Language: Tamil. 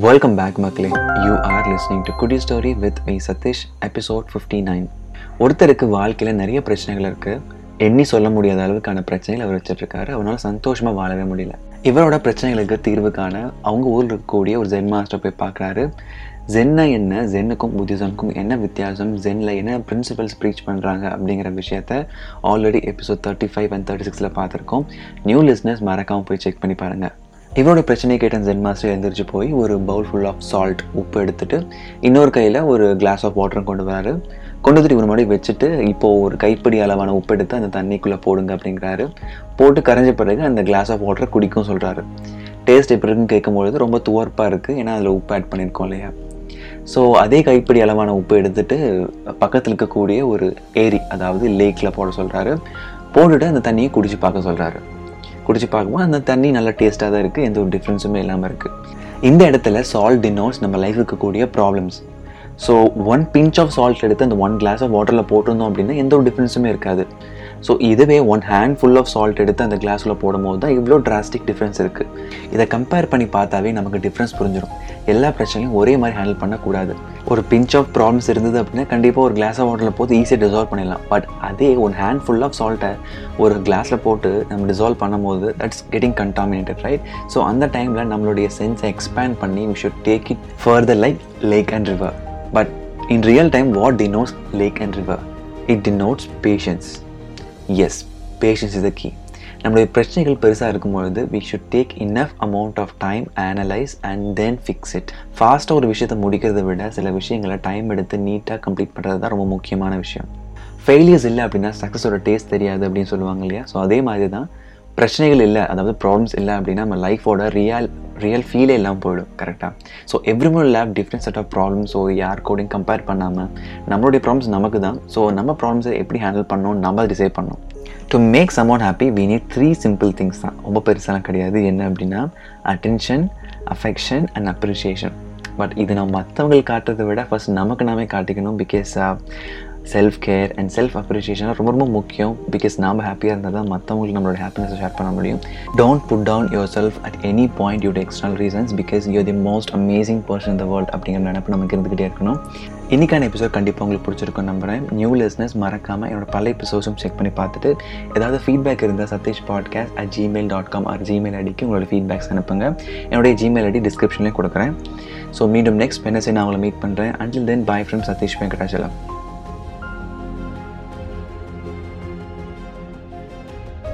வெல்கம் பேக் மக்களே. யூ ஆர் லிஸ்னிங் டு குடி story with my Sathish episode fifty nine ஒருத்தருக்கு வாழ்க்கையில் நிறைய பிரச்சனைகள் இருக்குது எண்ணி சொல்ல முடியாத அளவுக்கான பிரச்சனைகள் அவர் வச்சிட்ருக்காரு அவனால் சந்தோஷமாக வாழவே முடியல. இவரோட பிரச்சனைகளுக்கு தீர்வு காண அவங்க ஊரில் இருக்கக்கூடிய ஒரு ஜென் மாஸ்டர் போய் பார்க்குறாரு. ஜென்னை என்ன? ஜென்னுக்கும் புத்திசம்க்கும் என்ன வித்தியாசம்? ஜென்னில் என்ன பிரின்சிபல்ஸ் ப்ரீச் பண்ணுறாங்க அப்படிங்கிற விஷயத்த already episode thirty five and thirty சிக்ஸில் பார்த்துருக்கோம். நியூ லிஸ்னஸ் மறக்காமல் போய் செக் பண்ணி பாருங்கள் இவரோட பிரச்சனையை கேட்ட ஜென் மாஸ்டர் எழுந்திரிச்சு போய் ஒரு பவுல் ஃபுல் ஆஃப் சால்ட் உப்பு எடுத்துட்டு இன்னொரு கையில் ஒரு கிளாஸ் ஆஃப் வாட்டரும் கொண்டு வராரு. கொண்டு வந்துட்டு இவர் முன்னாடி வச்சுட்டு இப்போது ஒரு கைப்பிடி அளவான உப்பு எடுத்து அந்த தண்ணிக்குள்ளே போடுங்க அப்படிங்கிறாரு. போட்டு கரைஞ்ச பிறகு அந்த கிளாஸ் ஆஃப் வாட்டரை குடிக்கும் சொல்கிறாரு டேஸ்ட் எப்படி இருக்குன்னு கேட்கும்பொழுது ரொம்ப துவர்ப்பாக இருக்குது ஏன்னா அதில் உப்பு ஆட் பண்ணியிருக்கோம் இல்லையா? ஸோ அதே கைப்பிடி அளவான உப்பு எடுத்துட்டு பக்கத்தில் இருக்கக்கூடிய ஒரு ஏரி அதாவது லேக்கில் போட சொல்கிறாரு போட்டுட்டு அந்த தண்ணியை குடிச்சு பார்க்க சொல்கிறாரு குடிச்சு பார்க்கும்போது அந்த தண்ணி நல்லா டேஸ்ட்டாக தான் இருக்குது எந்த ஒரு டிஃப்ரென்ஸுமே இல்லாமல் இருக்குது இந்த இடத்துல சால்ட் டினோட்ஸ் நம்ம லைஃப் இருக்கக்கூடிய problems so one pinch of salt எடுத்து அந்த ஒன் கிளாஸ் ஆஃப் வாட்டரில் போட்டிருந்தோம் அப்படின்னா எந்த ஒரு டிஃப்ரென்ஸுமே இருக்காது. ஸோ இதுவே one hand full of salt எடுத்து அந்த கிளாஸில் போடும்போது தான் இவ்வளோ டிராஸ்டிக் டிஃப்ரென்ஸ் இருக்குது இதை கம்பேர் பண்ணி பார்த்தாவே நமக்கு டிஃப்ரென்ஸ் புரிஞ்சிடும் எல்லா பிரச்சனையும் ஒரே மாதிரி ஹேண்டில் பண்ணக்கூடாது. ஒரு பிஞ்ச் ஆஃப் ப்ராப்ளம்ஸ் இருந்தது அப்படின்னா கண்டிப்பாக ஒரு கிளாஸ் ஆஃப் வாட்டரில் போட்டு ஈஸியாக டிசால்வ் பண்ணிடலாம். பட் அதே ஒன் ஹேண்ட் ஃபுல் ஆஃப் சால்ட்டை ஒரு கிளாஸில் போட்டு நம்ம டிசால்வ் பண்ணும்போது that's getting contaminated right so அந்த டைமில் நம்மளுடைய சென்ஸை எக்ஸ்பேண்ட் பண்ணி we should take it further like lake and river but in real time what denotes lake and river it denotes patience yes patience is the key நம்மளுடைய பிரச்சனைகள் பெருசாக இருக்கும்பொழுது we should take enough amount of time analyse and then fix it ஃபாஸ்ட்டாக ஒரு விஷயத்தை முடிக்கிறத விட சில விஷயங்களை டைம் எடுத்து நீட்டாக கம்ப்ளீட் பண்ணுறது தான் ரொம்ப முக்கியமான விஷயம். ஃபெயிலியர்ஸ் இல்லை அப்படின்னா சக்ஸஸோட டேஸ்ட் தெரியாது அப்படின்னு சொல்லுவாங்க இல்லையா? ஸோ அதே மாதிரி தான் பிரச்சனைகள் இல்லை அதாவது ப்ராப்ளம்ஸ் இல்லை அப்படின்னா நம்ம லைஃபோட ரியல் ரியல் ஃபீலே இல்லாமல் போயிடும் கரெக்டாக so everyone lab different set of problem so யார் கூடயும் கம்பேர் பண்ணாமல் நம்மளுடைய ப்ராப்ளம்ஸ் நமக்கு தான் ஸோ நம்ம ப்ராப்ளம்ஸை எப்படி ஹேண்டில் பண்ணணும் நம்ம டிசைட் பண்ணணும். To make someone happy we need three simple things தான். ரொம்ப பெருசாலாம் கிடையாது. என்ன அப்படின்னா attention affection and appreciation but இது நம்ம மற்றவங்களுக்கு காட்டுறதை விட ஃபஸ்ட் நமக்கு நாமே காட்டிக்கணும் because self care and self appreciation ரொம்ப ரொம்ப முக்கியம் பிகாஸ் நாம் ஹாப்பியாக இருந்தால் தான் மற்றவங்களுக்கு நம்மளோட ஹாப்பினஸை ஷேர் பண்ண முடியும். Don't put down yourself at any point you external reasons because you the most amazing person இந்த வேர்ல்ட் அப்படிங்கிற நினைப்பு நமக்கு இருந்துகிட்டே இருக்கணும். இன்றைக்கான எபிசோட் கண்டிப்பாக உங்களுக்கு பிடிச்சிருக்கும் நம்புகிறேன் நியூ லிஸ்னஸ் மறக்காமல் என்னோட பல எபிசோட்ஸும் செக் பண்ணி பார்த்துட்டு ஏதாவது ஃபீட்பேக் இருந்தால் Sathish podcast at Gmail dot com or Gmail ஐடிக்கு உங்களோட ஃபீட்பேக்ஸ் அனுப்புங்க. என்னுடைய ஜிமெயில் ஐடி டிஸ்கிரிப்ஷன்லேயும் கொடுக்குறேன். ஸோ மீண்டும் நெக்ஸ்ட் வெனஸ்டே நான் உங்களை மீட் பண்ணுறேன் until then bye from Sathish Venkatachalam